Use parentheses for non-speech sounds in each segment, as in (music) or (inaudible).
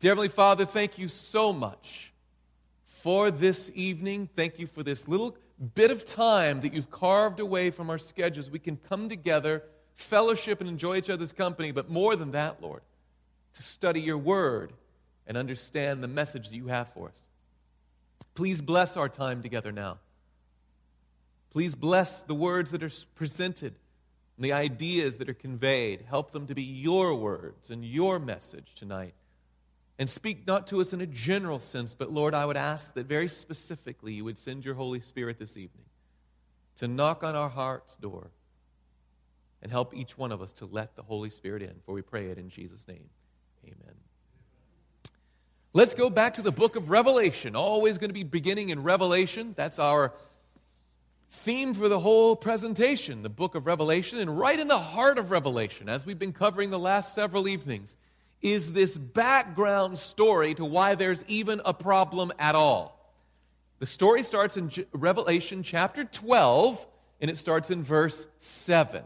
Dear Heavenly Father, thank you so much for this evening. Thank you for this little bit of time that you've carved away from our schedules. We can come together, fellowship, and enjoy each other's company, but more than that, Lord, to study your word and understand the message that you have for us. Please bless our time together now. Please bless the words that are presented and the ideas that are conveyed. Help them to be your words and your message tonight. And speak not to us in a general sense, but Lord, I would ask that very specifically you would send your Holy Spirit this evening to knock on our heart's door and help each one of us to let the Holy Spirit in. For we pray it in Jesus' name. Amen. Let's go back to the book of Revelation. Always going to be beginning in Revelation. That's our theme for the whole presentation, the book of Revelation. And right in the heart of Revelation, as we've been covering the last several evenings, is this background story to why there's even a problem at all. The story starts in Revelation chapter 12, and it starts in verse 7.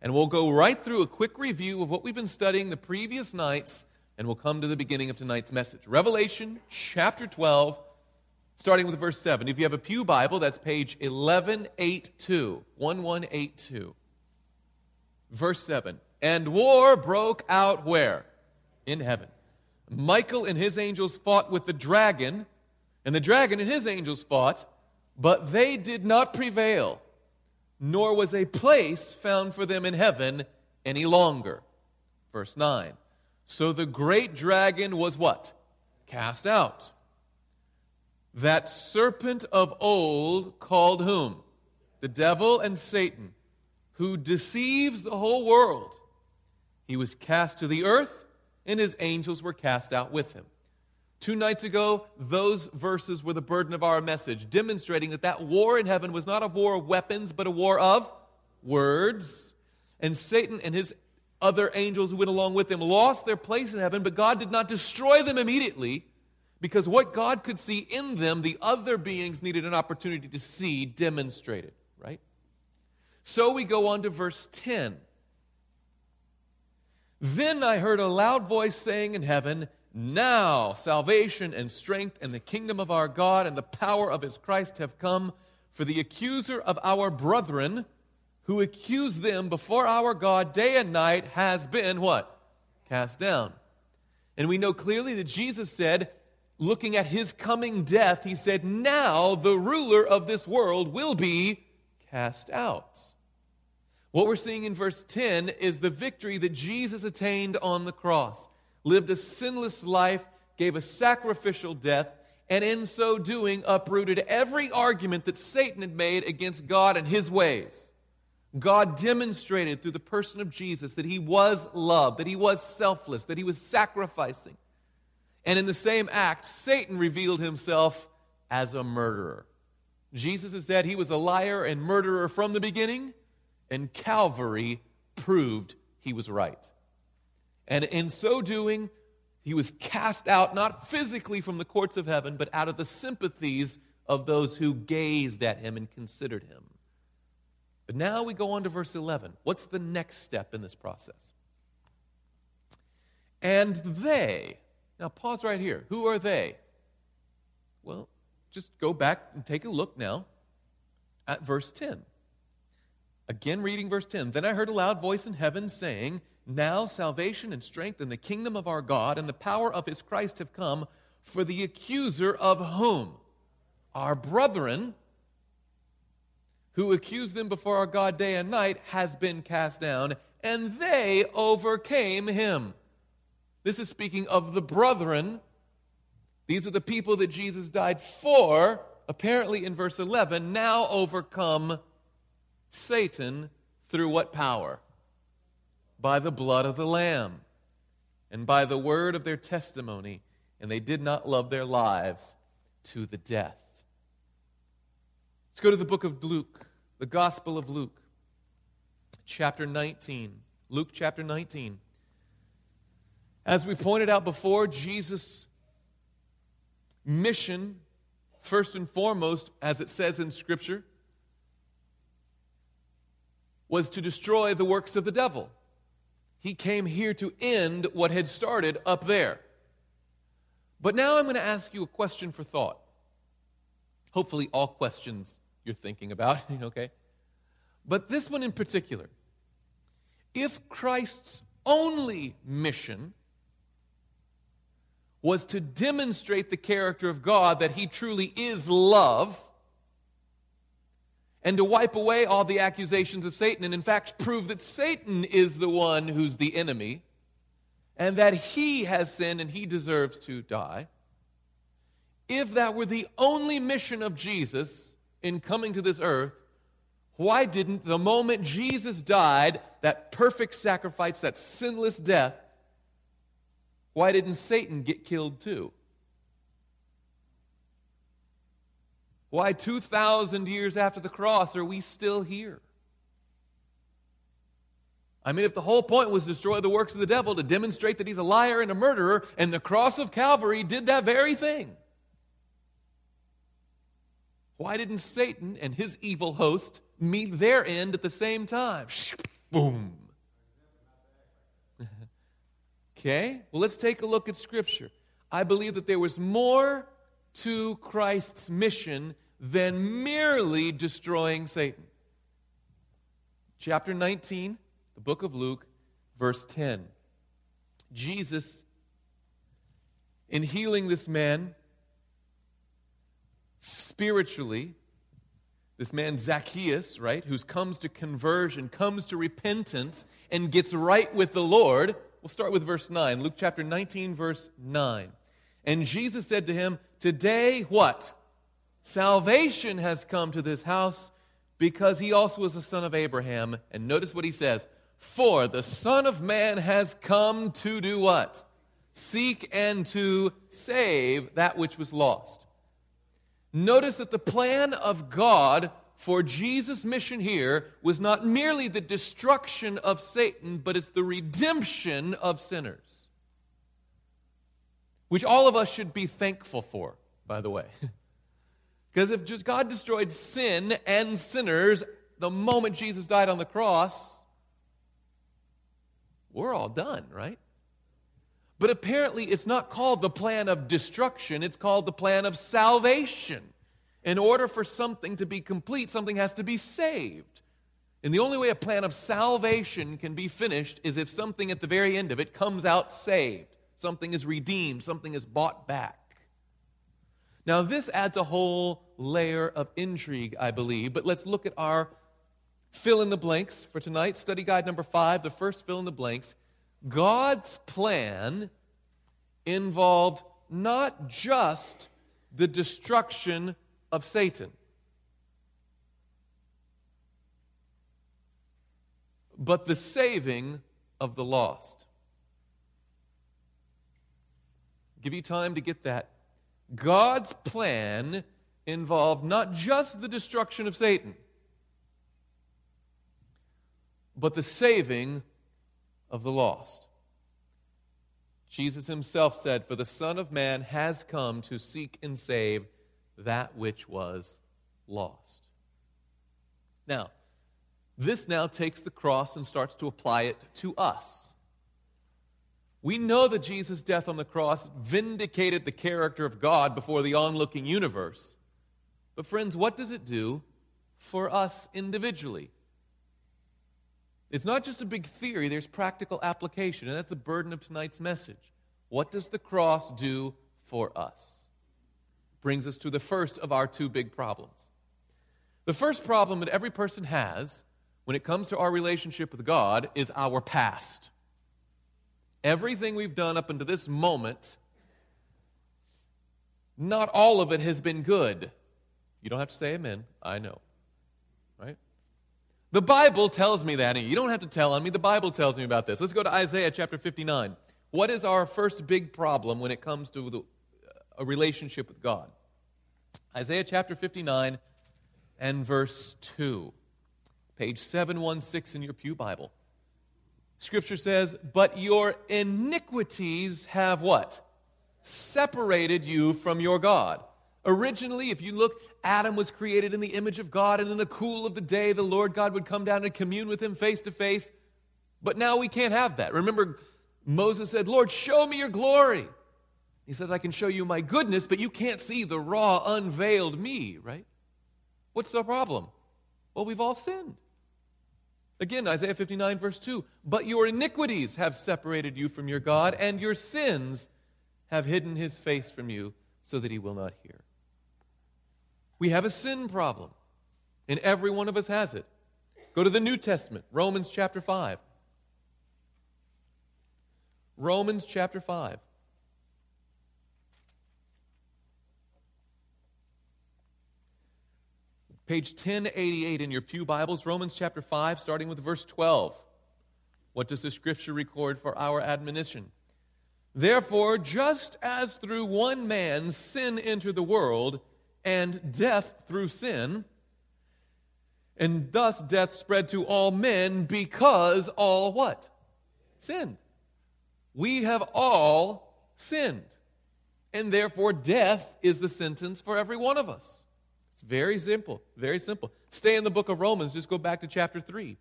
And we'll go right through a quick review of what we've been studying the previous nights, and we'll come to the beginning of tonight's message. Revelation chapter 12, starting with verse 7. If you have a Pew Bible, that's page 1182. 1182. Verse 7. And war broke out where? In heaven. Michael and his angels fought with the dragon, and the dragon and his angels fought, but they did not prevail, nor was a place found for them in heaven any longer. Verse 9. So the great dragon was what? Cast out that serpent of old called whom? The devil and Satan, who deceives the whole world. He was cast to the earth, and his angels were cast out with him. Two nights ago, those verses were the burden of our message, demonstrating that that war in heaven was not a war of weapons, but a war of words. And Satan and his other angels who went along with him lost their place in heaven, but God did not destroy them immediately. Because what God could see in them, the other beings needed an opportunity to see demonstrated, right? So we go on to verse 10. Then I heard a loud voice saying in heaven, Now salvation and strength and the kingdom of our God and the power of his Christ have come, for the accuser of our brethren, who accused them before our God day and night, has been what? Cast down. And we know clearly that Jesus said, looking at his coming death, he said, Now the ruler of this world will be cast out. What we're seeing in verse 10 is the victory that Jesus attained on the cross, lived a sinless life, gave a sacrificial death, and in so doing uprooted every argument that Satan had made against God and his ways. God demonstrated through the person of Jesus that he was love, that he was selfless, that he was sacrificing and in the same act, Satan revealed himself as a murderer. Jesus has said he was a liar and murderer from the beginning, and Calvary proved he was right. And in so doing, he was cast out, not physically from the courts of heaven, but out of the sympathies of those who gazed at him and considered him. But now we go on to verse 11. What's the next step in this process? And they, now, pause right here. Who are they? Well, just go back and take a look now at verse 10. Again, reading verse 10. Then I heard a loud voice in heaven saying, Now salvation and strength and the kingdom of our God and the power of his Christ have come, for the accuser of whom? Our brethren, who accused them before our God day and night, has been cast down, and they overcame him. This is speaking of the brethren. These are the people that Jesus died for, apparently in verse 11, now overcome Satan through what power? By the blood of the Lamb and by the word of their testimony, and they did not love their lives to the death. Let's go to the book of Luke, the Gospel of Luke, chapter 19. Luke chapter 19. As we pointed out before, Jesus' mission, first and foremost, as it says in Scripture, was to destroy the works of the devil. He came here to end what had started up there. But now I'm going to ask you a question for thought. Hopefully, all questions you're thinking about, (laughs) okay? But this one in particular. If Christ's only mission was to demonstrate the character of God, that He truly is love, and to wipe away all the accusations of Satan, and in fact prove that Satan is the one who's the enemy, and that he has sinned and he deserves to die. If that were the only mission of Jesus in coming to this earth, why didn't the moment Jesus died, that perfect sacrifice, that sinless death, why didn't Satan get killed too? Why, 2,000 years after the cross, are we still here? I mean, if the whole point was to destroy the works of the devil, to demonstrate that he's a liar and a murderer, and the cross of Calvary did that very thing. Why didn't Satan and his evil host meet their end at the same time? (laughs) Boom. (laughs) Okay? Well, let's take a look at Scripture. I believe that there was more to Christ's mission than merely destroying Satan. Chapter 19, the book of Luke, verse 10. Jesus, in healing this man spiritually, this man Zacchaeus, right, who comes to conversion, comes to repentance, and gets right with the Lord We'll start with verse 9. Luke chapter 19, verse 9. And Jesus said to him, Today, what? Salvation has come to this house because he also is a son of Abraham. And notice what he says For the Son of Man has come to do what? Seek and to save that which was lost. Notice that the plan of God for Jesus' mission here was not merely the destruction of Satan, but it's the redemption of sinners. Which all of us should be thankful for, by the way. (laughs) Because if just God destroyed sin and sinners the moment Jesus died on the cross, we're all done, right? But apparently, it's not called the plan of destruction, it's called the plan of salvation. In order for something to be complete, something has to be saved. And the only way a plan of salvation can be finished is if something at the very end of it comes out saved. Something is redeemed, something is bought back. Now, this adds a whole layer of intrigue, I believe, but let's look at our fill in the blanks for tonight. Study guide number five, the first fill in the blanks. God's plan involved not just the destruction of Satan. But the saving of the lost. Give you time to get that. God's plan involved not just the destruction of Satan, but the saving of the lost. Jesus himself said, For the Son of Man has come to seek and save that which was lost. Now, this now takes the cross and starts to apply it to us. We know that Jesus' death on the cross vindicated the character of God before the onlooking universe. But, friends, what does it do for us individually? It's not just a big theory, there's practical application, and that's the burden of tonight's message. What does the cross do for us? brings us to the first of our two big problems. The first problem that every person has when it comes to our relationship with God is our past. Everything we've done up until this moment, not all of it has been good. You don't have to say amen. I know. Right? The Bible tells me that. And you don't have to tell on me. The Bible tells me about this. Let's go to Isaiah chapter 59. What is our first big problem when it comes to the uh, a relationship with God. Isaiah chapter 59 and verse 2, page 716 in your Pew Bible. Scripture says, But your iniquities have what? Separated you from your God. Originally, if you look, Adam was created in the image of God, and in the cool of the day, the Lord God would come down and commune with him face to face. But now we can't have that. Remember, Moses said, Lord, show me your glory. He says, I can show you my goodness, but you can't see the raw, unveiled me, right? What's the problem? Well, we've all sinned. Again, Isaiah 59, verse 2 But your iniquities have separated you from your God, and your sins have hidden his face from you so that he will not hear. We have a sin problem, and every one of us has it. Go to the New Testament, Romans chapter 5. Romans chapter 5. Page 1088 in your Pew Bibles, Romans chapter 5, starting with verse 12. What does the scripture record for our admonition? Therefore, just as through one man sin entered the world, and death through sin, and thus death spread to all men because all what? Sinned. We have all sinned. And therefore, death is the sentence for every one of us. It's very simple, very simple. Stay in the book of Romans, just go back to chapter 3.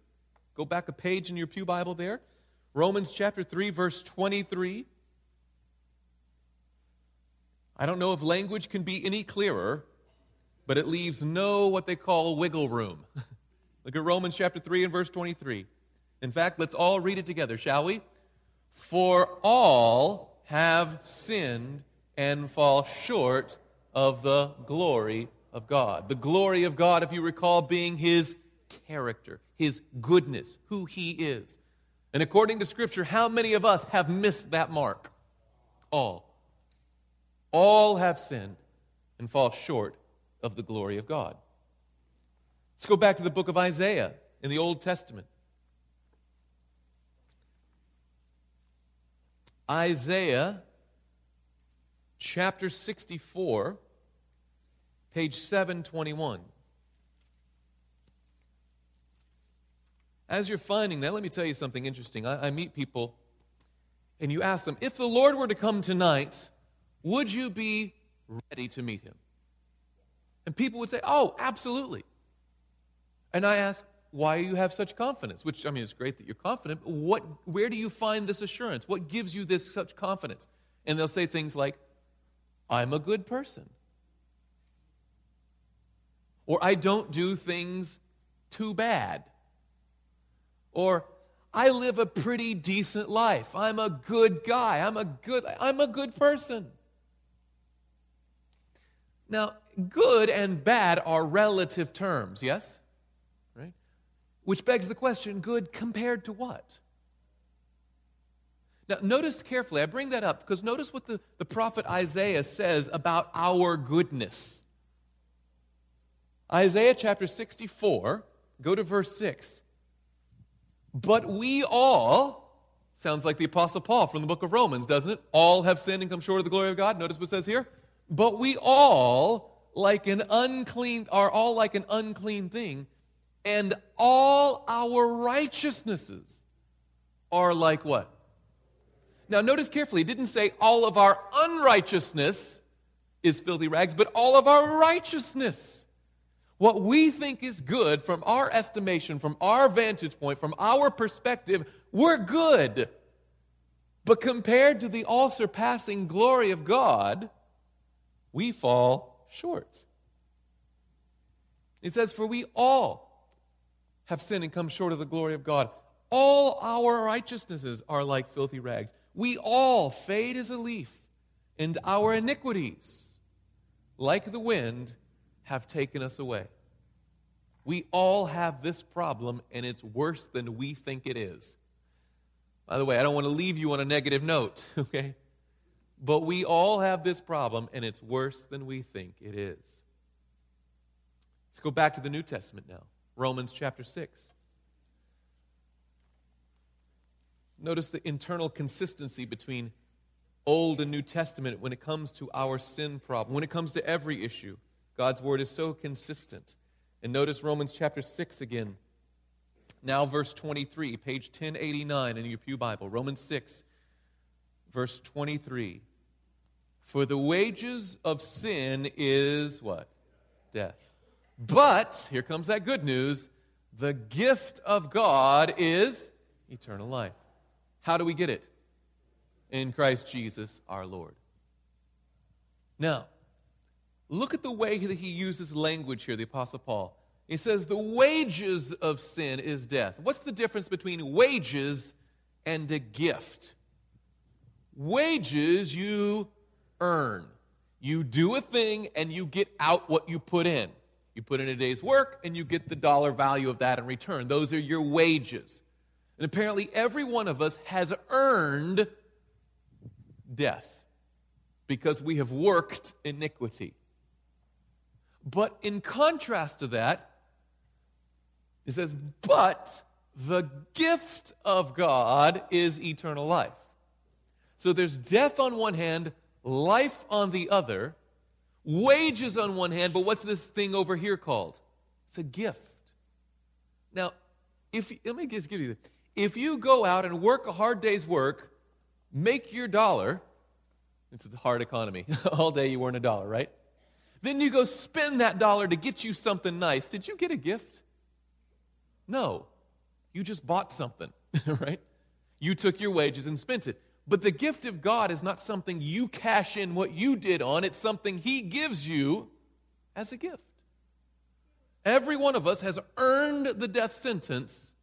Go back a page in your Pew Bible there. Romans chapter 3, verse 23. I don't know if language can be any clearer, but it leaves no what they call wiggle room. (laughs) Look at Romans chapter 3 and verse 23. In fact, let's all read it together, shall we? For all have sinned and fall short of the glory of God. The glory of God, if you recall, being his character, his goodness, who he is. And according to Scripture, how many of us have missed that mark? All. All have sinned and fall short of the glory of God. Let's go back to the book of Isaiah in the Old Testament. Isaiah chapter 64 page 721. As you're finding that, let me tell you something interesting. I, I, meet people, and you ask them, if the Lord were to come tonight, would you be ready to meet him? And people would say, oh, absolutely. And I ask, why do you have such confidence? Which, I mean, it's great that you're confident, but what, where do you find this assurance? What gives you this such confidence? And they'll say things like, I'm a good person or I don't do things too bad, or I live a pretty decent life. I'm a good guy. I'm a good I'm a good person. Now, good and bad are relative terms, yes? Right? Which begs the question, good compared to what? Now, notice carefully, I bring that up because notice what the, the prophet Isaiah says about our goodness. Isaiah chapter 64, go to verse 6. But we all, sounds like the Apostle Paul from the book of Romans, doesn't it? All have sinned and come short of the glory of God. Notice what it says here. But we all, like an unclean, are all like an unclean thing, and all our righteousnesses are like what? Now, notice carefully, it didn't say all of our unrighteousness is filthy rags, but all of our righteousness what we think is good from our estimation, from our vantage point, from our perspective, we're good. But compared to the all surpassing glory of God, we fall short. He says, For we all have sinned and come short of the glory of God. All our righteousnesses are like filthy rags. We all fade as a leaf, and our iniquities, like the wind, have taken us away. We all have this problem, and it's worse than we think it is. By the way, I don't want to leave you on a negative note, (laughs) okay? But we all have this problem, and it's worse than we think it is. Let's go back to the New Testament now Romans chapter 6. Notice the internal consistency between Old and New Testament when it comes to our sin problem, when it comes to every issue. God's word is so consistent. And notice Romans chapter 6 again. Now, verse 23, page 1089 in your Pew Bible. Romans 6, verse 23. For the wages of sin is what? Death. But, here comes that good news the gift of God is eternal life. How do we get it? In Christ Jesus our Lord. Now, look at the way that he uses language here, the Apostle Paul. He says, The wages of sin is death. What's the difference between wages and a gift? Wages you earn. You do a thing and you get out what you put in. You put in a day's work and you get the dollar value of that in return. Those are your wages. And apparently, every one of us has earned death because we have worked iniquity. But in contrast to that, it says, but the gift of God is eternal life. So there's death on one hand, life on the other, wages on one hand, but what's this thing over here called? It's a gift. Now, if let me just give you this. If you go out and work a hard day's work, make your dollar, it's a hard economy. (laughs) All day you earn a dollar, right? Then you go spend that dollar to get you something nice. Did you get a gift? No. You just bought something, (laughs) right? You took your wages and spent it. But the gift of God is not something you cash in what you did on, it's something He gives you as a gift. Every one of us has earned the death sentence,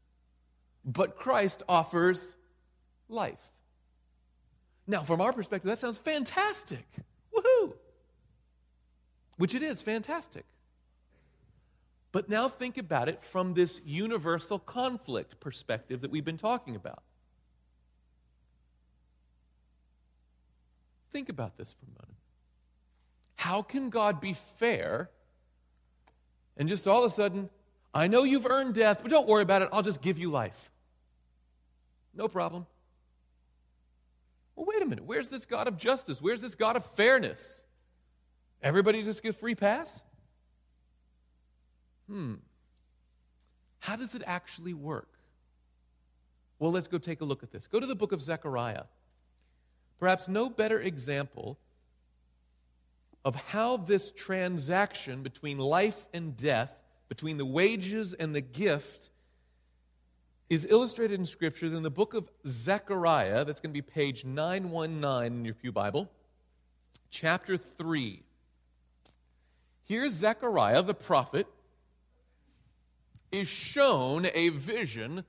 but Christ offers life. Now, from our perspective, that sounds fantastic. Woohoo! Which it is fantastic. But now think about it from this universal conflict perspective that we've been talking about. Think about this for a moment. How can God be fair and just all of a sudden, I know you've earned death, but don't worry about it, I'll just give you life? No problem. Well, wait a minute. Where's this God of justice? Where's this God of fairness? Everybody just get free pass? Hmm. How does it actually work? Well, let's go take a look at this. Go to the book of Zechariah. Perhaps no better example of how this transaction between life and death, between the wages and the gift, is illustrated in Scripture than the book of Zechariah. That's going to be page 919 in your Pew Bible, chapter 3. Here's Zechariah, the prophet, is shown a vision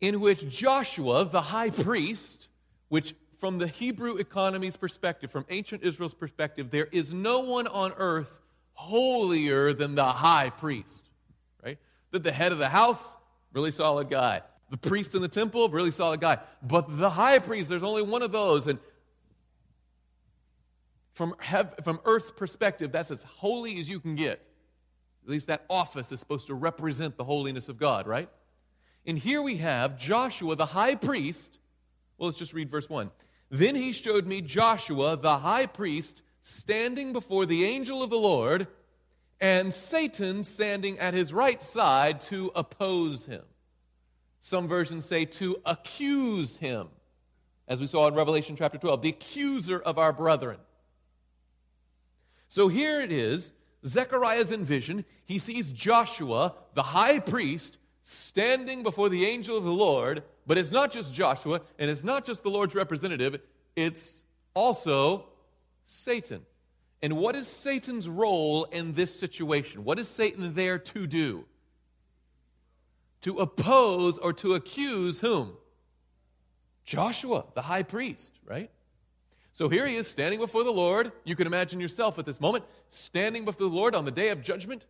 in which Joshua, the high priest, which from the Hebrew economy's perspective, from ancient Israel's perspective, there is no one on earth holier than the high priest, right? That the head of the house, really solid guy. The priest in the temple, really solid guy. But the high priest, there's only one of those. And from, from earth's perspective, that's as holy as you can get. At least that office is supposed to represent the holiness of God, right? And here we have Joshua, the high priest, well, let's just read verse 1. Then he showed me Joshua, the high priest, standing before the angel of the Lord, and Satan standing at his right side to oppose him. Some versions say to accuse him, as we saw in Revelation chapter 12, the accuser of our brethren. So here it is Zechariah's in vision. He sees Joshua, the high priest, standing before the angel of the Lord, but it's not just Joshua, and it's not just the Lord's representative, it's also Satan. And what is Satan's role in this situation? What is Satan there to do? To oppose or to accuse whom? Joshua, the high priest, right? So here he is standing before the Lord. You can imagine yourself at this moment standing before the Lord on the day of judgment.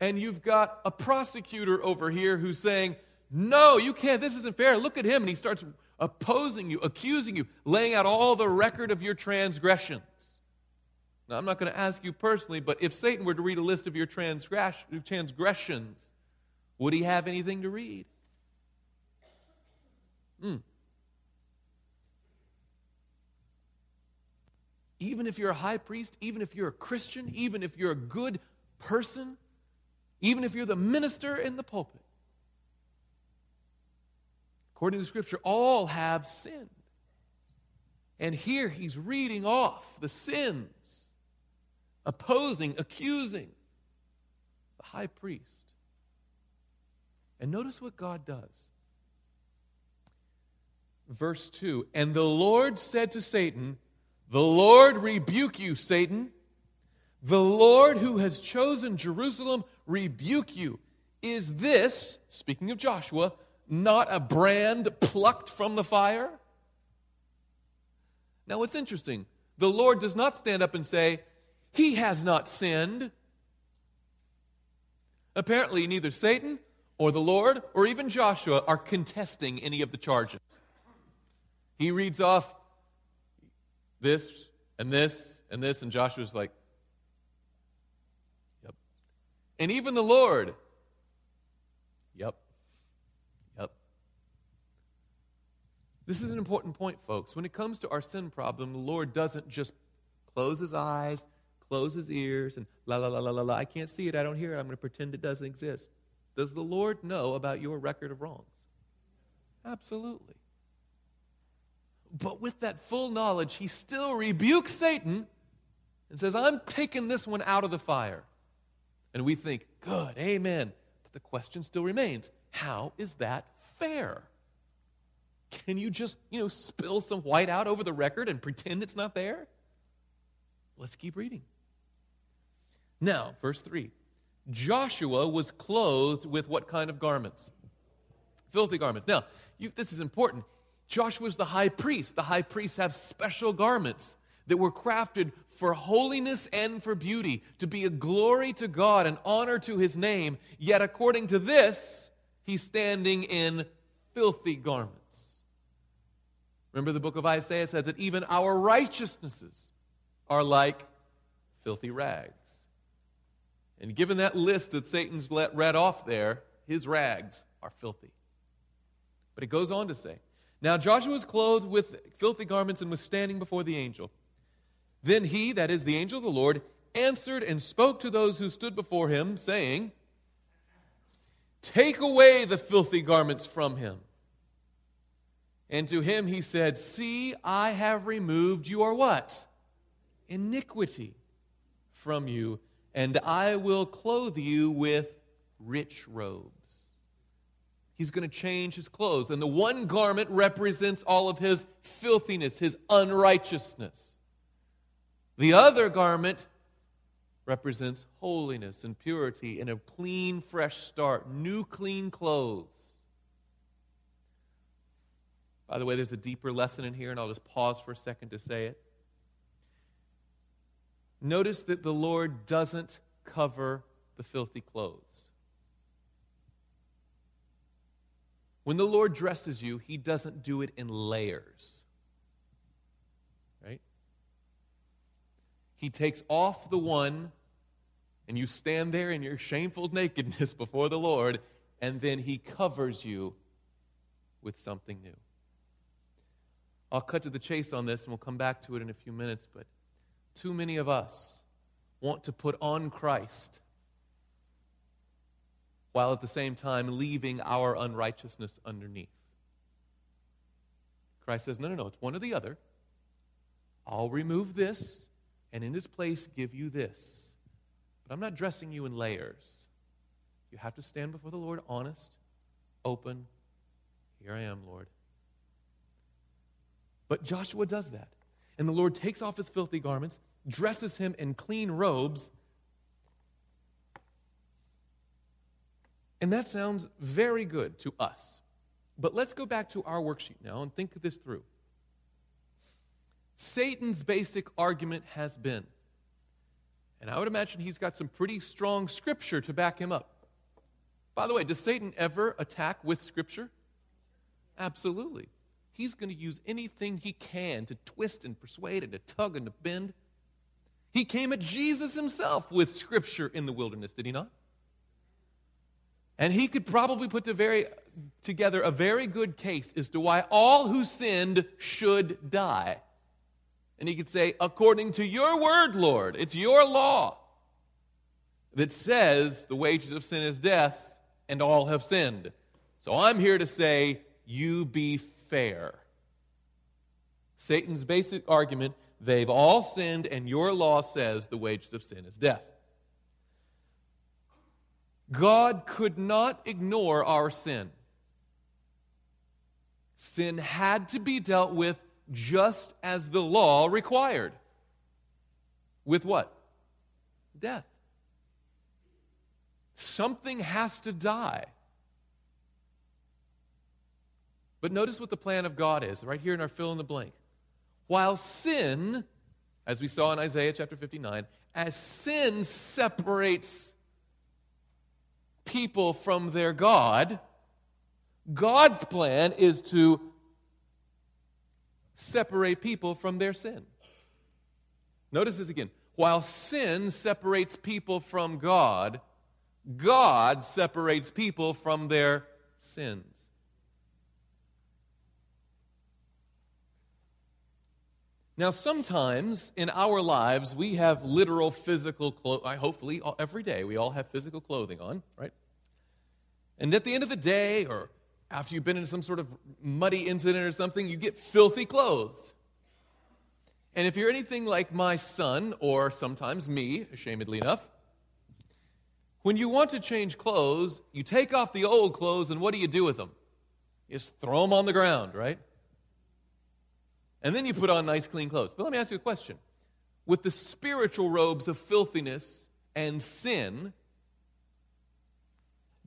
And you've got a prosecutor over here who's saying, no, you can't. This isn't fair. Look at him. And he starts opposing you, accusing you, laying out all the record of your transgressions. Now, I'm not going to ask you personally, but if Satan were to read a list of your transgressions, would he have anything to read? Hmm. Even if you're a high priest, even if you're a Christian, even if you're a good person, even if you're the minister in the pulpit, According to Scripture, all have sinned. And here he's reading off the sins, opposing, accusing the high priest. And notice what God does. Verse 2 And the Lord said to Satan, The Lord rebuke you, Satan. The Lord who has chosen Jerusalem rebuke you. Is this, speaking of Joshua, not a brand plucked from the fire? Now, what's interesting, the Lord does not stand up and say, He has not sinned. Apparently, neither Satan or the Lord or even Joshua are contesting any of the charges. He reads off this and this and this, and Joshua's like, Yep. And even the Lord, Yep. Yep. This is an important point, folks. When it comes to our sin problem, the Lord doesn't just close his eyes, close his ears, and la la la la la la. I can't see it, I don't hear it, I'm going to pretend it doesn't exist. Does the Lord know about your record of wrongs? Absolutely. But with that full knowledge, he still rebukes Satan and says, I'm taking this one out of the fire. And we think, good, amen. But the question still remains how is that fair? Can you just, you know, spill some white out over the record and pretend it's not there? Let's keep reading. Now, verse 3 Joshua was clothed with what kind of garments? Filthy garments. Now, you, this is important. Joshua's the high priest. The high priests have special garments that were crafted for holiness and for beauty, to be a glory to God and honor to his name. Yet, according to this, he's standing in filthy garments. Remember, the book of Isaiah says that even our righteousnesses are like filthy rags. And given that list that Satan's let read off there, his rags are filthy. But it goes on to say, Now Joshua was clothed with filthy garments and was standing before the angel. Then he, that is the angel of the Lord, answered and spoke to those who stood before him, saying, Take away the filthy garments from him. And to him he said, See, I have removed your what? Iniquity from you and I will clothe you with rich robes. He's going to change his clothes. And the one garment represents all of his filthiness, his unrighteousness. The other garment represents holiness and purity and a clean, fresh start, new, clean clothes. By the way, there's a deeper lesson in here, and I'll just pause for a second to say it. Notice that the Lord doesn't cover the filthy clothes. When the Lord dresses you, He doesn't do it in layers. Right? He takes off the one, and you stand there in your shameful nakedness (laughs) before the Lord, and then He covers you with something new. I'll cut to the chase on this, and we'll come back to it in a few minutes, but too many of us want to put on Christ while at the same time leaving our unrighteousness underneath. Christ says, No, no, no, it's one or the other. I'll remove this and in its place give you this. But I'm not dressing you in layers. You have to stand before the Lord honest, open. Here I am, Lord. But Joshua does that. And the Lord takes off his filthy garments dresses him in clean robes. And that sounds very good to us. But let's go back to our worksheet now and think this through. Satan's basic argument has been, and I would imagine he's got some pretty strong scripture to back him up. By the way, does Satan ever attack with scripture? Absolutely. He's going to use anything he can to twist and persuade and to tug and to bend. He came at Jesus himself with scripture in the wilderness, did he not? And he could probably put to very, together a very good case as to why all who sinned should die. And he could say, according to your word, Lord, it's your law that says the wages of sin is death, and all have sinned. So I'm here to say, you be fair. Satan's basic argument They've all sinned, and your law says the wages of sin is death. God could not ignore our sin. Sin had to be dealt with just as the law required. With what? Death. Something has to die. But notice what the plan of God is, right here in our fill in the blank. While sin, as we saw in Isaiah chapter 59, as sin separates people from their God, God's plan is to separate people from their sin. Notice this again. While sin separates people from God, God separates people from their sins. Now, sometimes in our lives, we have literal physical clothing. Hopefully, every day we all have physical clothing on, right? And at the end of the day, or after you've been in some sort of muddy incident or something, you get filthy clothes. And if you're anything like my son, or sometimes me, ashamedly enough, when you want to change clothes, you take off the old clothes, and what do you do with them? You just throw them on the ground, right? And then you put on nice, clean clothes. But let me ask you a question. With the spiritual robes of filthiness and sin,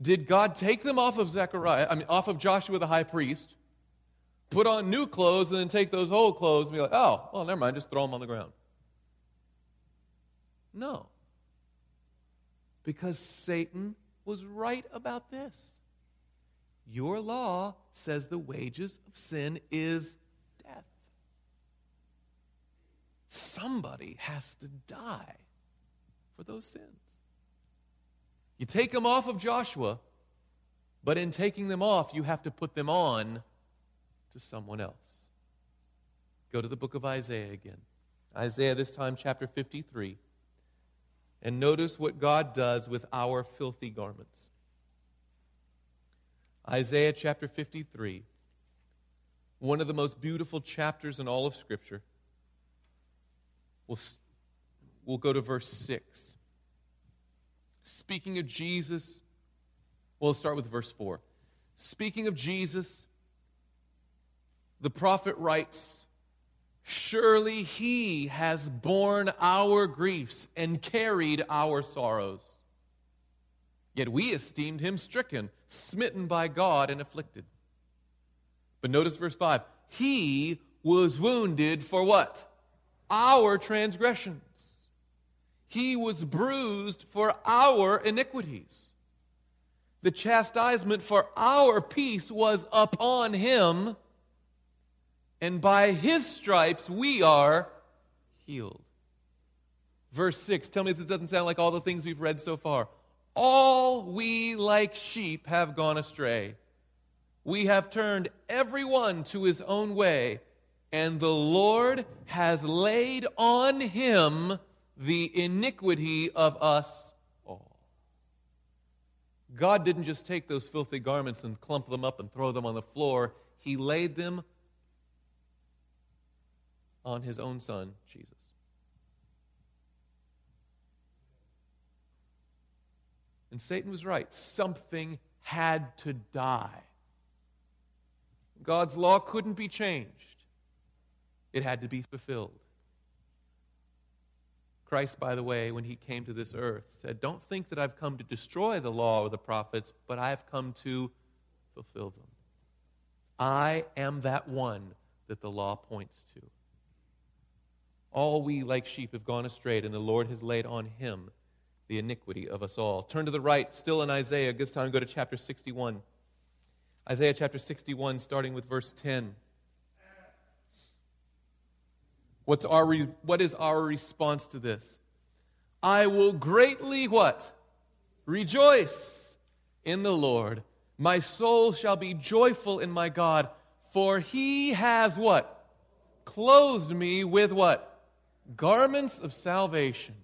did God take them off of Zechariah, I mean, off of Joshua the high priest, put on new clothes, and then take those old clothes and be like, oh, well, never mind, just throw them on the ground? No. Because Satan was right about this. Your law says the wages of sin is death. somebody has to die for those sins. You take them off of Joshua, but in taking them off, you have to put them on to someone else. Go to the book of Isaiah again. Isaiah, this time, chapter 53. And notice what God does with our filthy garments. Isaiah chapter 53, one of the most beautiful chapters in all of Scripture. We'll, we'll go to verse 6. Speaking of Jesus, we'll start with verse 4. Speaking of Jesus, the prophet writes, Surely he has borne our griefs and carried our sorrows. Yet we esteemed him stricken, smitten by God, and afflicted. But notice verse 5 He was wounded for what? our transgressions. He was bruised for our iniquities. The chastisement for our peace was upon him, and by his stripes we are healed. Verse 6, tell me if this doesn't sound like all the things we've read so far. All we like sheep have gone astray. We have turned everyone to his own way and the Lord has laid on him the iniquity of us all. God didn't just take those filthy garments and clump them up and throw them on the floor, He laid them on His own Son, Jesus. And Satan was right. Something had to die. God's law couldn't be changed. It had to be fulfilled. Christ, by the way, when he came to this earth, said, Don't think that I've come to destroy the law or the prophets, but I have come to fulfill them. I am that one that the law points to. All we, like sheep, have gone astray, and the Lord has laid on him the iniquity of us all. Turn to the right, still in Isaiah. Good time go to chapter 61. Isaiah chapter 61, starting with verse 10. What's our re- what is our response to this? I will greatly what? Rejoice in the Lord. My soul shall be joyful in my God, for he has what? Clothed me with what? Garments of salvation.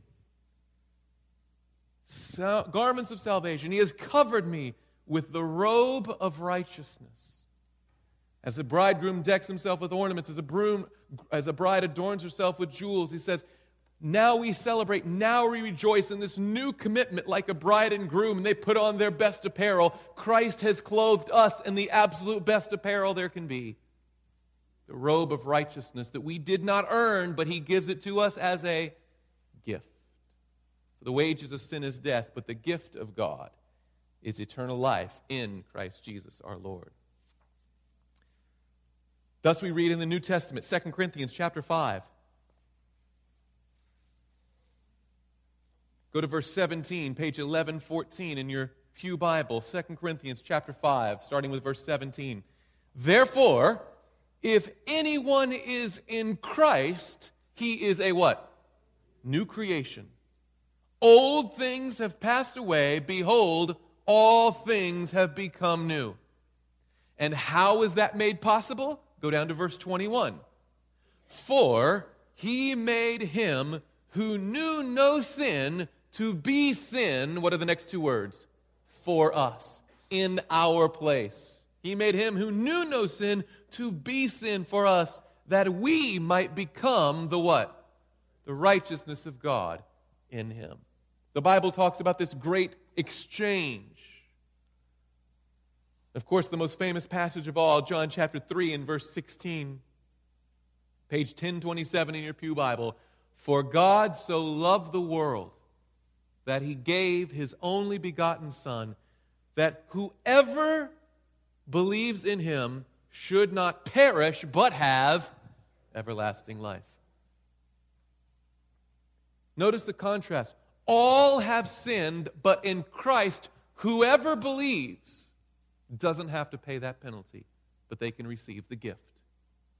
So, garments of salvation. He has covered me with the robe of righteousness. As the bridegroom decks himself with ornaments, as a, broom, as a bride adorns herself with jewels, he says, Now we celebrate, now we rejoice in this new commitment like a bride and groom, and they put on their best apparel. Christ has clothed us in the absolute best apparel there can be. the robe of righteousness that we did not earn, but He gives it to us as a gift. For the wages of sin is death, but the gift of God is eternal life in Christ Jesus our Lord. Thus we read in the New Testament, 2 Corinthians chapter 5. Go to verse 17, page 1114 in your Pew Bible, 2 Corinthians chapter 5, starting with verse 17. Therefore, if anyone is in Christ, he is a what? New creation. Old things have passed away. Behold, all things have become new. And how is that made possible? Go down to verse 21. For he made him who knew no sin to be sin. What are the next two words? For us, in our place. He made him who knew no sin to be sin for us, that we might become the what? The righteousness of God in him. The Bible talks about this great exchange. Of course, the most famous passage of all, John chapter 3 and verse 16, page 1027 in your Pew Bible. For God so loved the world that he gave his only begotten Son, that whoever believes in him should not perish, but have everlasting life. Notice the contrast. All have sinned, but in Christ, whoever believes doesn't have to pay that penalty, but they can receive the gift.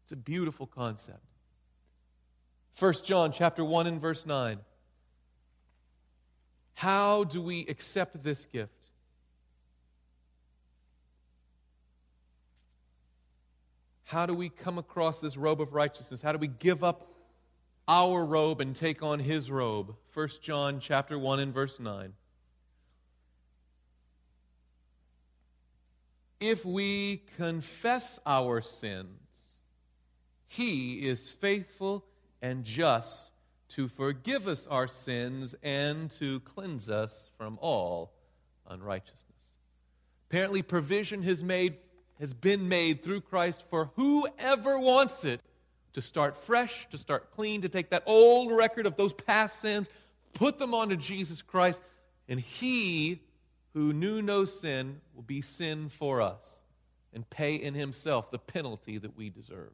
It's a beautiful concept. 1 John chapter 1 and verse 9. How do we accept this gift? How do we come across this robe of righteousness? How do we give up our robe and take on his robe? 1 John chapter 1 and verse 9. If we confess our sins, he is faithful and just to forgive us our sins and to cleanse us from all unrighteousness. Apparently, provision has made has been made through Christ for whoever wants it to start fresh, to start clean, to take that old record of those past sins, put them onto Jesus Christ, and He who knew no sin will be sin for us and pay in Himself the penalty that we deserve.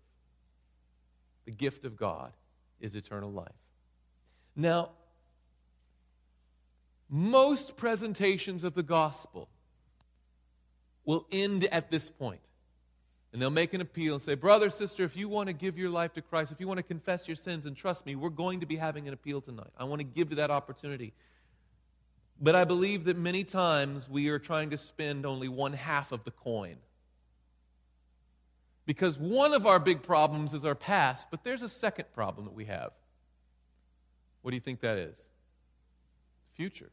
The gift of God is eternal life. Now, most presentations of the gospel will end at this point. And they'll make an appeal and say, Brother, sister, if you want to give your life to Christ, if you want to confess your sins, and trust me, we're going to be having an appeal tonight. I want to give you that opportunity. But I believe that many times we are trying to spend only one half of the coin. Because one of our big problems is our past, but there's a second problem that we have. What do you think that is? Future.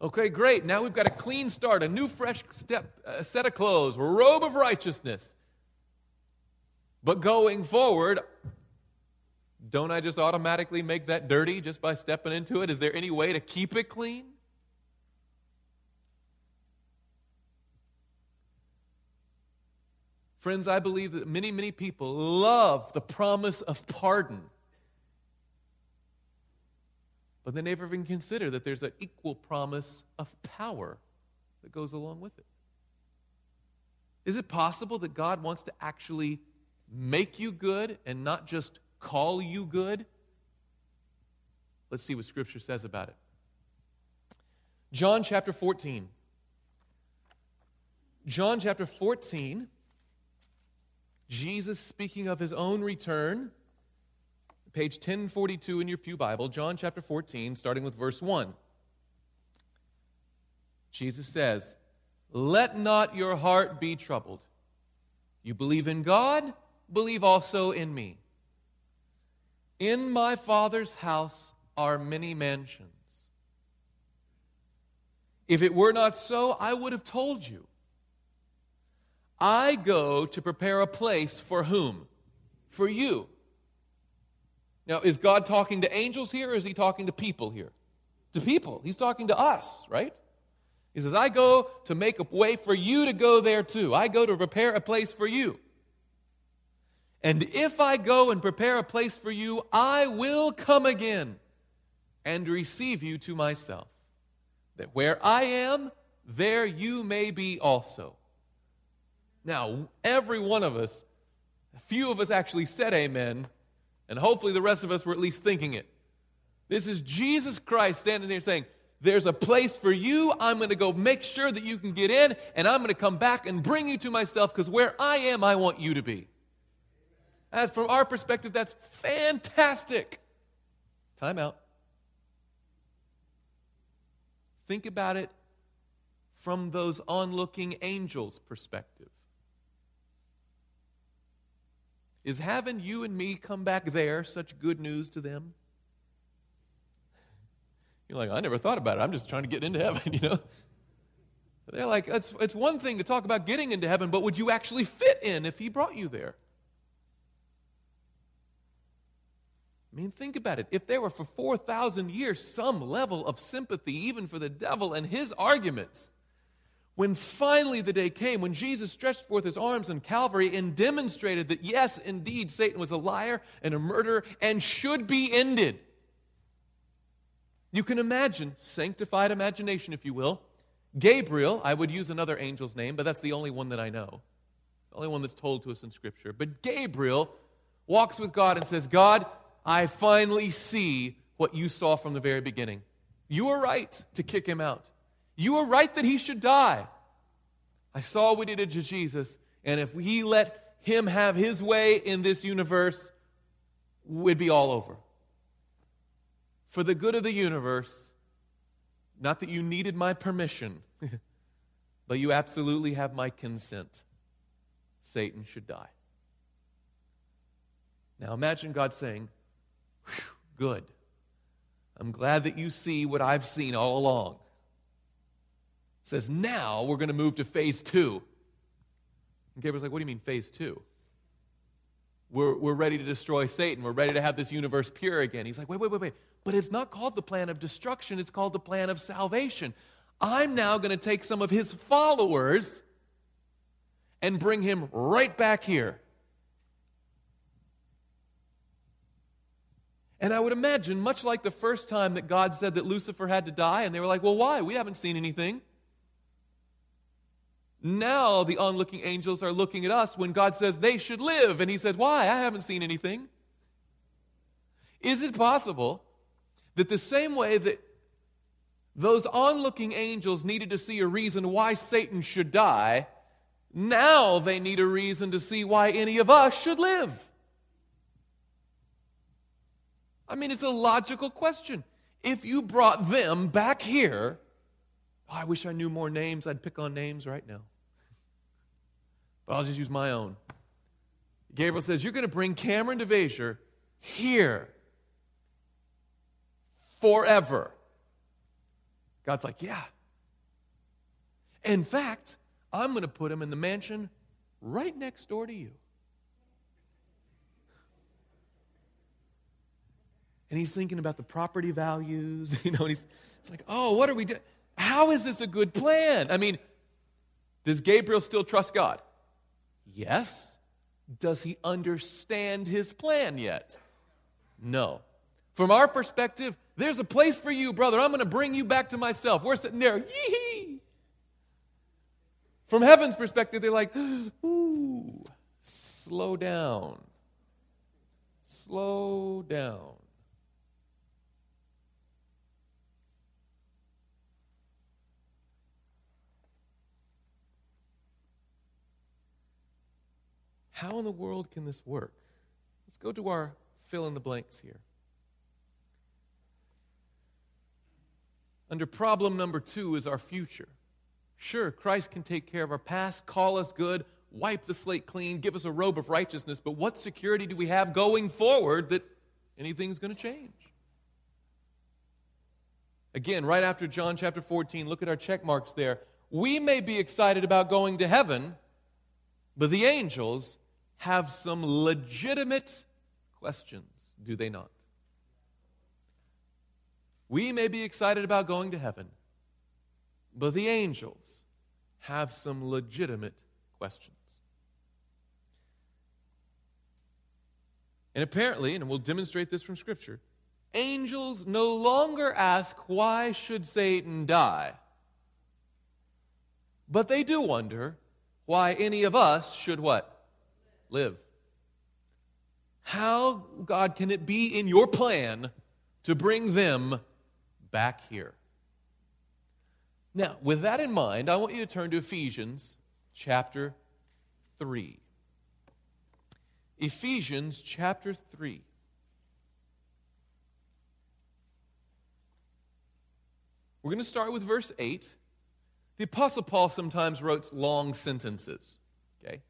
Okay, great. Now we've got a clean start, a new, fresh step, a set of clothes, a robe of righteousness. But going forward, don't I just automatically make that dirty just by stepping into it? Is there any way to keep it clean? Friends, I believe that many, many people love the promise of pardon but they never even consider that there's an equal promise of power that goes along with it. Is it possible that God wants to actually make you good and not just call you good? Let's see what Scripture says about it. John chapter 14. John chapter 14, Jesus speaking of his own return page 1042 in your Pew Bible, John chapter 14, starting with verse 1. Jesus says, Let not your heart be troubled. You believe in God, believe also in me. In my Father's house are many mansions. If it were not so, I would have told you. I go to prepare a place for whom? For you. Now, is God talking to angels here or is he talking to people here? To people. He's talking to us, right? He says, I go to make a way for you to go there too. I go to prepare a place for you. And if I go and prepare a place for you, I will come again and receive you to myself, that where I am, there you may be also. Now, every one of us, a few of us actually said amen, and hopefully the rest of us were at least thinking it. This is Jesus Christ standing there saying, There's a place for you. I'm going to go make sure that you can get in, and I'm going to come back and bring you to myself because where I am, I want you to be. And from our perspective, that's fantastic. Time out. Think about it from those onlooking angels' perspective. Is having you and me come back there such good news to them? You're like, I never thought about it. I'm just trying to get into heaven, (laughs) you know? They're like, it's, it's one thing to talk about getting into heaven, but would you actually fit in if he brought you there? I mean, think about it. If there were for 4,000 years some level of sympathy, even for the devil and his arguments, when finally the day came, when Jesus stretched forth his arms on Calvary and demonstrated that, yes, indeed, Satan was a liar and a murderer and should be ended. You can imagine, sanctified imagination, if you will. Gabriel, I would use another angel's name, but that's the only one that I know, the only one that's told to us in Scripture. But Gabriel walks with God and says, God, I finally see what you saw from the very beginning. You were right to kick him out. You were right that he should die. I saw what he did to Jesus, and if he let him have his way in this universe, we'd be all over. For the good of the universe, not that you needed my permission, (laughs) but you absolutely have my consent. Satan should die. Now imagine God saying, Good. I'm glad that you see what I've seen all along. It says, now we're going to move to phase two. And Gabriel's like, what do you mean, phase two? We're, we're ready to destroy Satan. We're ready to have this universe pure again. He's like, wait, wait, wait, wait. But it's not called the plan of destruction, it's called the plan of salvation. I'm now going to take some of his followers and bring him right back here. And I would imagine, much like the first time that God said that Lucifer had to die, and they were like, well, why? We haven't seen anything. Now the onlooking angels are looking at us when God says they should live. And he said, Why? I haven't seen anything. Is it possible that the same way that those onlooking angels needed to see a reason why Satan should die, now they need a reason to see why any of us should live? I mean, it's a logical question. If you brought them back here, oh, I wish I knew more names. I'd pick on names right now. But I'll just use my own. Gabriel says, You're going to bring Kameron DeVasher here forever. God's like, Yeah. In fact, I'm going to put him in the mansion right next door to you. And he's thinking about the property values, (laughs) you know, and he's it's like, oh, what are we doing? How is this a good plan? I mean, does Gabriel still trust God? Yes. Does he understand his plan yet? No. From our perspective, there's a place for you, brother. I'm going to bring you back to myself. We're sitting there, yee From heaven's perspective, they're like, (gasps) ooh, slow down. Slow down. How in the world can this work? Let's go to our fill in the blanks here. Under problem number two is our future. Sure, Christ can take care of our past, call us good, wipe the slate clean, give us a robe of righteousness, but what security do we have going forward that anything's going to change? Again, right after John chapter 14, look at our check marks there. We may be excited about going to heaven, but the angels have some legitimate questions, do they not? We may be excited about going to heaven, but the angels have some legitimate questions. And apparently, and we'll demonstrate this from Scripture, angels no longer ask, Why should Satan die? But they do wonder why any of us should what? Live. How, God, can it be in your plan to bring them back here? Now, with that in mind, I want you to turn to Ephesians chapter 3. Ephesians chapter 3. We're going to start with verse 8. The Apostle Paul sometimes wrote long sentences. Okay?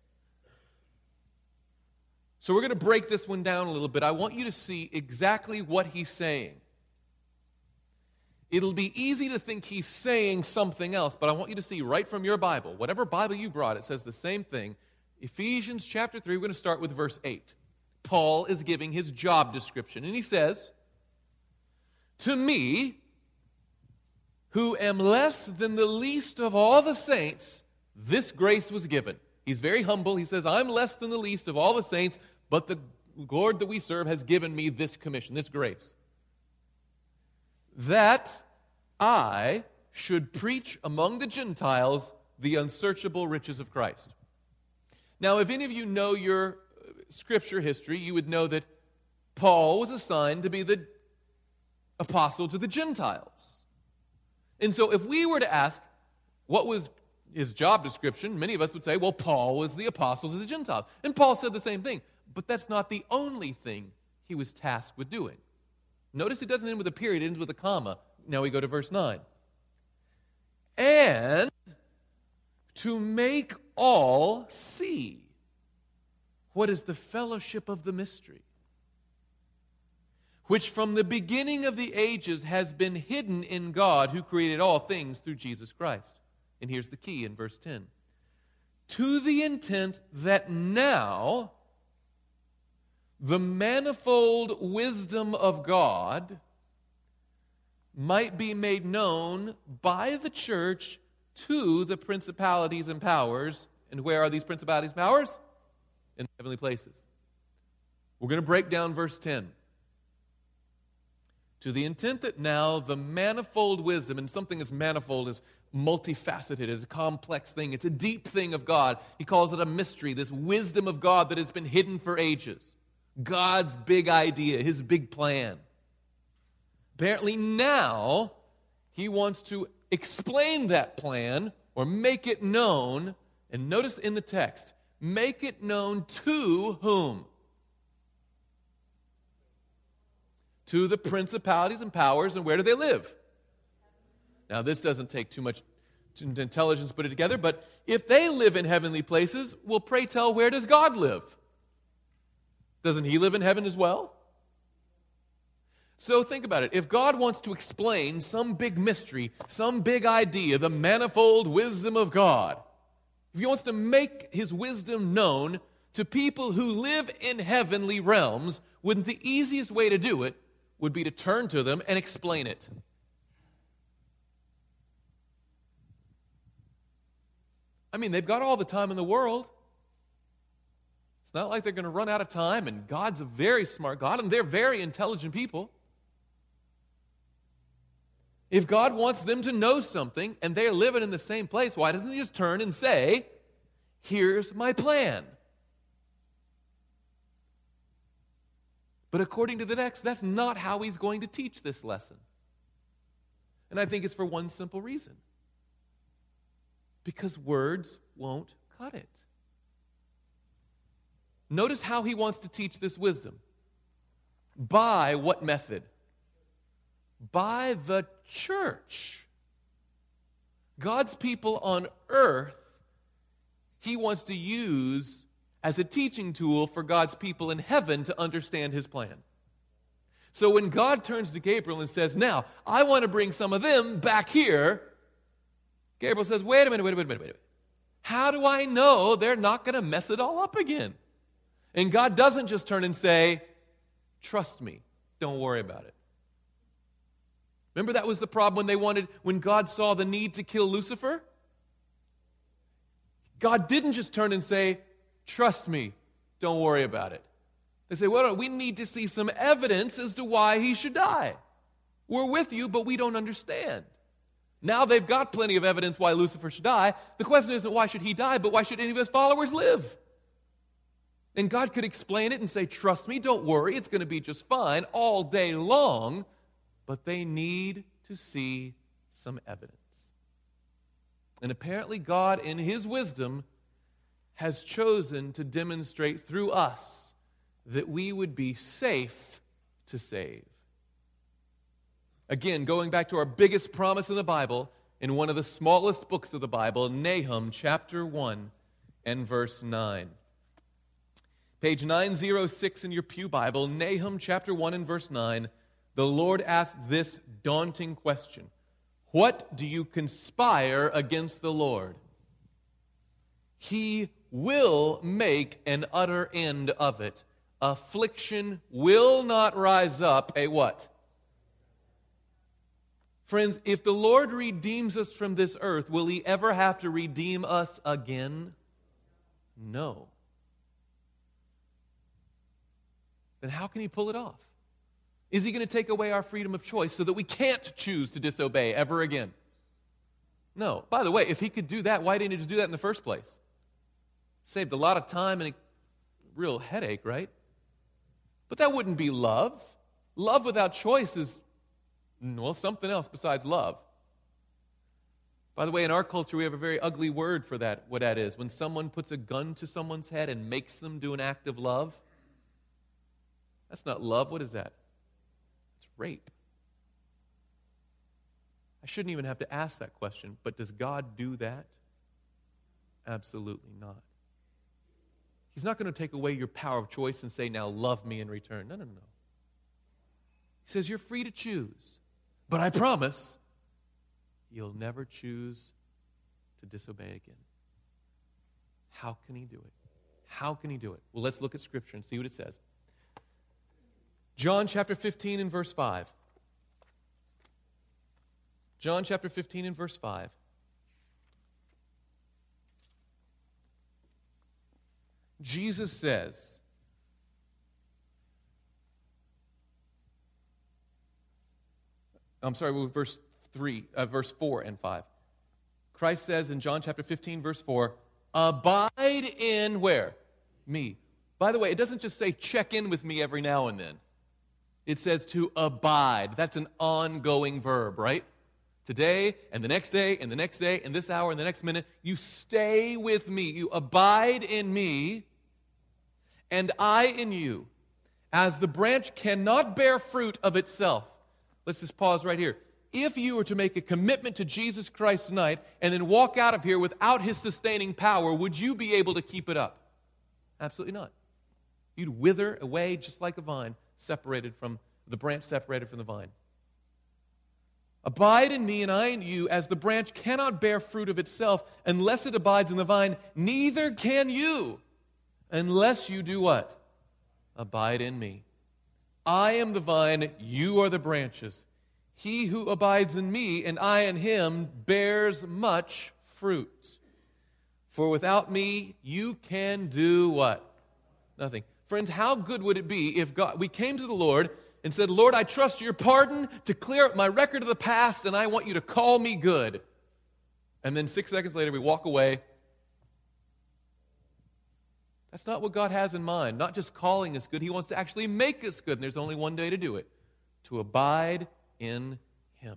So we're going to break this one down a little bit. I want you to see exactly what he's saying. It'll be easy to think he's saying something else, but I want you to see right from your Bible, whatever Bible you brought, it says the same thing. Ephesians chapter 3, we're going to start with verse 8. Paul is giving his job description, and he says, To me, who am less than the least of all the saints, this grace was given. He's very humble. He says, I'm less than the least of all the saints, but the Lord that we serve has given me this commission, this grace. That I should preach among the Gentiles the unsearchable riches of Christ. Now, if any of you know your uh, scripture history, you would know that Paul was assigned to be the apostle to the Gentiles. And so, if we were to ask what was his job description, many of us would say, well, Paul was the apostle to the Gentiles. And Paul said the same thing. But that's not the only thing he was tasked with doing. Notice it doesn't end with a period, it ends with a comma. Now we go to verse 9. And to make all see what is the fellowship of the mystery which from the beginning of the ages has been hidden in God who created all things through Jesus Christ. And here's the key in verse 10 to the intent that now the manifold wisdom of God might be made known by the church to the principalities and powers. And where are these principalities and powers? In the heavenly places. We're going to break down verse 10 to the intent that now the manifold wisdom, and something as manifold as multifaceted, it's a complex thing, it's a deep thing of God. He calls it a mystery, this wisdom of God that has been hidden for ages. God's big idea, his big plan. Apparently, now he wants to explain that plan or make it known. And notice in the text, make it known to whom? to the principalities and powers, and where do they live? Now, this doesn't take too much intelligence to put it together, but if they live in heavenly places, well, pray tell, where does God live? Doesn't He live in heaven as well? So think about it. If God wants to explain some big mystery, some big idea, the manifold wisdom of God, if He wants to make His wisdom known to people who live in heavenly realms, wouldn't the easiest way to do it would be to turn to them and explain it. I mean, they've got all the time in the world. It's not like they're going to run out of time, and God's a very smart God, and they're very intelligent people. If God wants them to know something and they're living in the same place, why doesn't He just turn and say, Here's my plan? But according to the text, that's not how he's going to teach this lesson. And I think it's for one simple reason because words won't cut it. Notice how he wants to teach this wisdom. By what method? By the church. God's people on earth, he wants to use as a teaching tool for God's people in heaven to understand his plan. So when God turns to Gabriel and says, Now, I want to bring some of them back here, Gabriel says, Wait a minute, wait a minute, wait a minute. How do I know they're not going to mess it all up again? And God doesn't just turn and say, Trust me, don't worry about it. Remember that was the problem when they wanted, when God saw the need to kill Lucifer? God didn't just turn and say, Trust me, don't worry about it. They say, well, we need to see some evidence as to why he should die. We're with you, but we don't understand. Now they've got plenty of evidence why Lucifer should die. The question isn't why should he die, but why should any of his followers live? And God could explain it and say, Trust me, don't worry, it's going to be just fine all day long. But they need to see some evidence. And apparently, God, in His wisdom, has chosen to demonstrate through us that we would be safe to save. Again, going back to our biggest promise in the Bible, in one of the smallest books of the Bible, Nahum chapter 1 and verse 9. Page 906 in your Pew Bible, Nahum chapter 1 and verse 9, the Lord asked this daunting question What do you conspire against the Lord? He will make an utter end of it affliction will not rise up a what? Friends, if the Lord redeems us from this earth, will he ever have to redeem us again? No. Then how can he pull it off? Is he going to take away our freedom of choice so that we can't choose to disobey ever again? No. By the way, if he could do that, why didn't he just do that in the first place? Saved a lot of time and a real headache, right? But that wouldn't be love. Love without choice is, well, something else besides love. By the way, in our culture, we have a very ugly word for that, what that is. When someone puts a gun to someone's head and makes them do an act of love, that's not love. What is that? It's rape. I shouldn't even have to ask that question, but does God do that? Absolutely not. He's not going to take away your power of choice and say, now love me in return. No, no, no. He says, you're free to choose. But I promise you'll never choose to disobey again. How can he do it? How can he do it? Well, let's look at Scripture and see what it says. John chapter 15 and verse 5. John chapter 15 and verse 5. Jesus says, I'm sorry, verse 3, uh, verse 4 and 5. Christ says in John chapter 15, verse 4, Abide in where? Me. By the way, it doesn't just say check in with me every now and then. It says to abide. That's an ongoing verb, right? Today and the next day and the next day and this hour and the next minute, you stay with me. You abide in me and I in you. As the branch cannot bear fruit of itself. Let's just pause right here. If you were to make a commitment to Jesus Christ tonight and then walk out of here without his sustaining power, would you be able to keep it up? Absolutely not. You'd wither away just like a vine separated from the branch separated from the vine. Abide in me and I in you, as the branch cannot bear fruit of itself unless it abides in the vine, neither can you unless you do what? Abide in me. I am the vine, you are the branches. He who abides in me and I in him bears much fruit. For without me, you can do what? Nothing. Friends, how good would it be if God, we came to the Lord and said, Lord, I trust your pardon to clear up my record of the past, and I want you to call me good. And then six seconds later, we walk away that's not what God has in mind. Not just calling us good, He wants to actually make us good. And there's only one day to do it to abide in Him,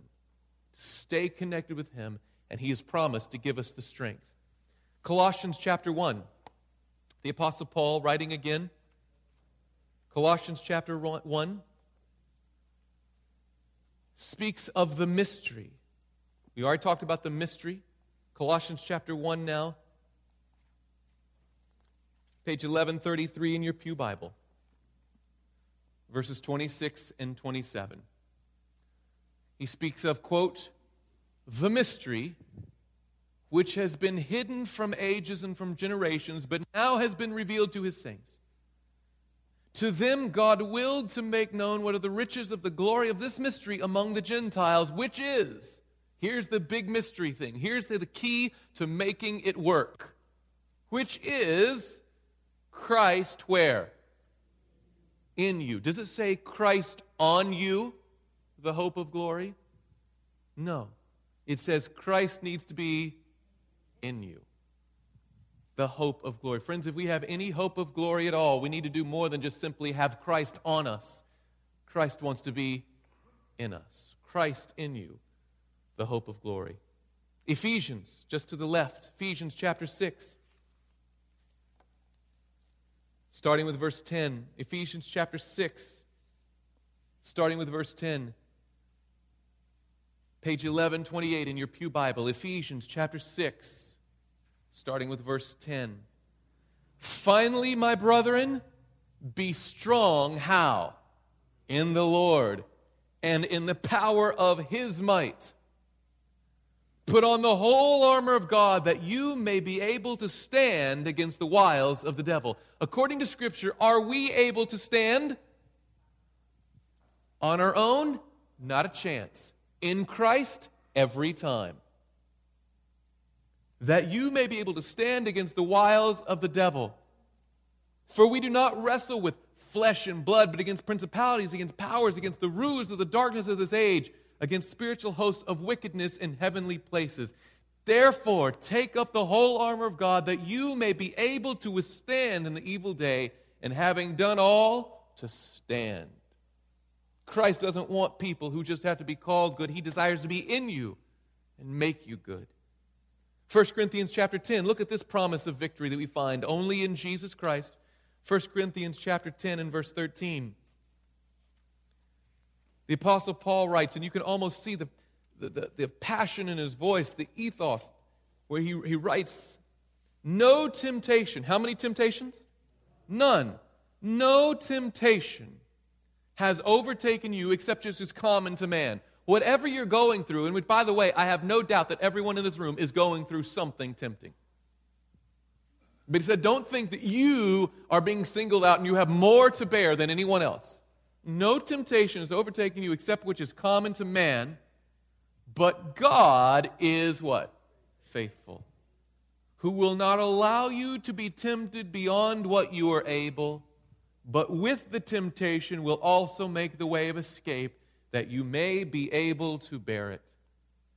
to stay connected with Him, and He has promised to give us the strength. Colossians chapter 1, the Apostle Paul writing again. Colossians chapter 1 speaks of the mystery. We already talked about the mystery. Colossians chapter 1 now page 1133 in your Pew Bible, verses 26 and 27. He speaks of, quote, the mystery which has been hidden from ages and from generations, but now has been revealed to his saints. To them, God willed to make known what are the riches of the glory of this mystery among the Gentiles, which is, here's the big mystery thing, here's the key to making it work, which is Christ where? in you. Does it say Christ on you, the hope of glory? No. It says Christ needs to be in you, the hope of glory. Friends, if we have any hope of glory at all, we need to do more than just simply have Christ on us. Christ wants to be in us. Christ in you, the hope of glory. Ephesians, just to the left, Ephesians chapter 6. Starting with verse 10, Ephesians chapter 6, starting with verse 10. Page 1128 in your Pew Bible, Ephesians chapter 6, starting with verse 10. Finally, my brethren, be strong. How? In the Lord and in the power of his might. Put on the whole armor of God that you may be able to stand against the wiles of the devil. According to Scripture, are we able to stand? On our own? Not a chance. In Christ? Every time. That you may be able to stand against the wiles of the devil. For we do not wrestle with flesh and blood, but against principalities, against powers, against the rulers of the darkness of this age against spiritual hosts of wickedness in heavenly places. Therefore, take up the whole armor of God that you may be able to withstand in the evil day, and having done all, to stand. Christ doesn't want people who just have to be called good. He desires to be in you and make you good. 1 Corinthians chapter 10, look at this promise of victory that we find only in Jesus Christ. 1 Corinthians chapter 10 and verse 13. The Apostle Paul writes, and you can almost see the, the, the, the passion in his voice, the ethos, where he, he writes, No temptation. How many temptations? None. No temptation has overtaken you except just as common to man. Whatever you're going through, and by the way, I have no doubt that everyone in this room is going through something tempting. But he said, don't think that you are being singled out and you have more to bear than anyone else. No temptation has overtaken you except which is common to man, but God is what? Faithful. Who will not allow you to be tempted beyond what you are able, but with the temptation will also make the way of escape that you may be able to bear it.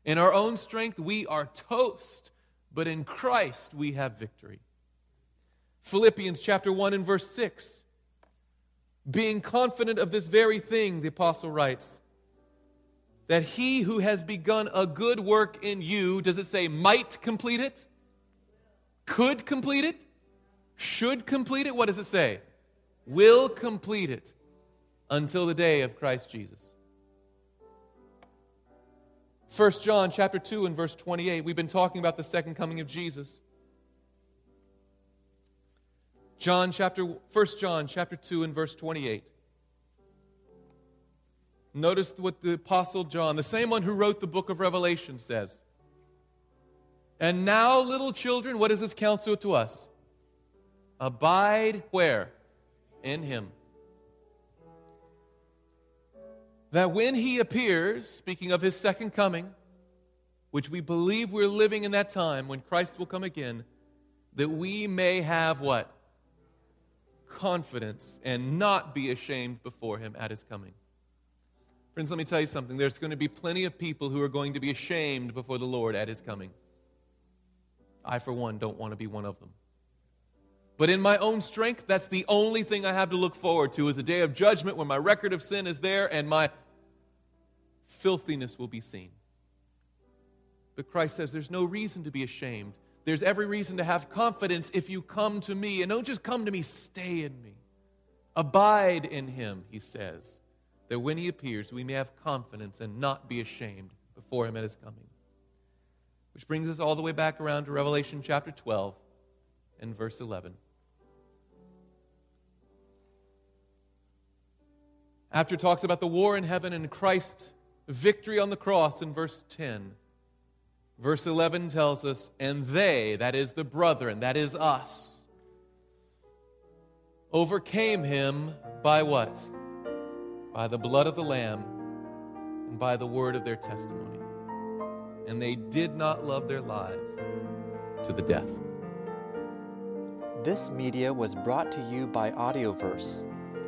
In our own strength, we are toast, but in Christ we have victory. Philippians chapter 1 and verse 6. Being confident of this very thing, the apostle writes, that he who has begun a good work in you, does it say might complete it? Could complete it? Should complete it? What does it say? Will complete it until the day of Christ Jesus. 1 John chapter 2 and verse 28. We've been talking about the second coming of Jesus. John chapter 1 John chapter 2 and verse 28. Notice what the apostle John, the same one who wrote the book of Revelation says. And now little children, what is this counsel to us? Abide where? In him. That when he appears, speaking of his second coming, which we believe we're living in that time when Christ will come again, that we may have what? confidence and not be ashamed before him at his coming. Friends, let me tell you something. There's going to be plenty of people who are going to be ashamed before the Lord at his coming. I, for one, don't want to be one of them. But in my own strength, that's the only thing I have to look forward to is a day of judgment when my record of sin is there and my filthiness will be seen. But Christ says there's no reason to be ashamed there's every reason to have confidence if you come to me. And don't just come to me, stay in me. Abide in him, he says, that when he appears, we may have confidence and not be ashamed before him at his coming. Which brings us all the way back around to Revelation chapter 12 and verse 11. After talks about the war in heaven and Christ's victory on the cross in verse 10 Verse 11 tells us, and they, that is the brethren, that is us, overcame him by what? By the blood of the Lamb and by the word of their testimony. And they did not love their lives to the death. This media was brought to you by Audioverse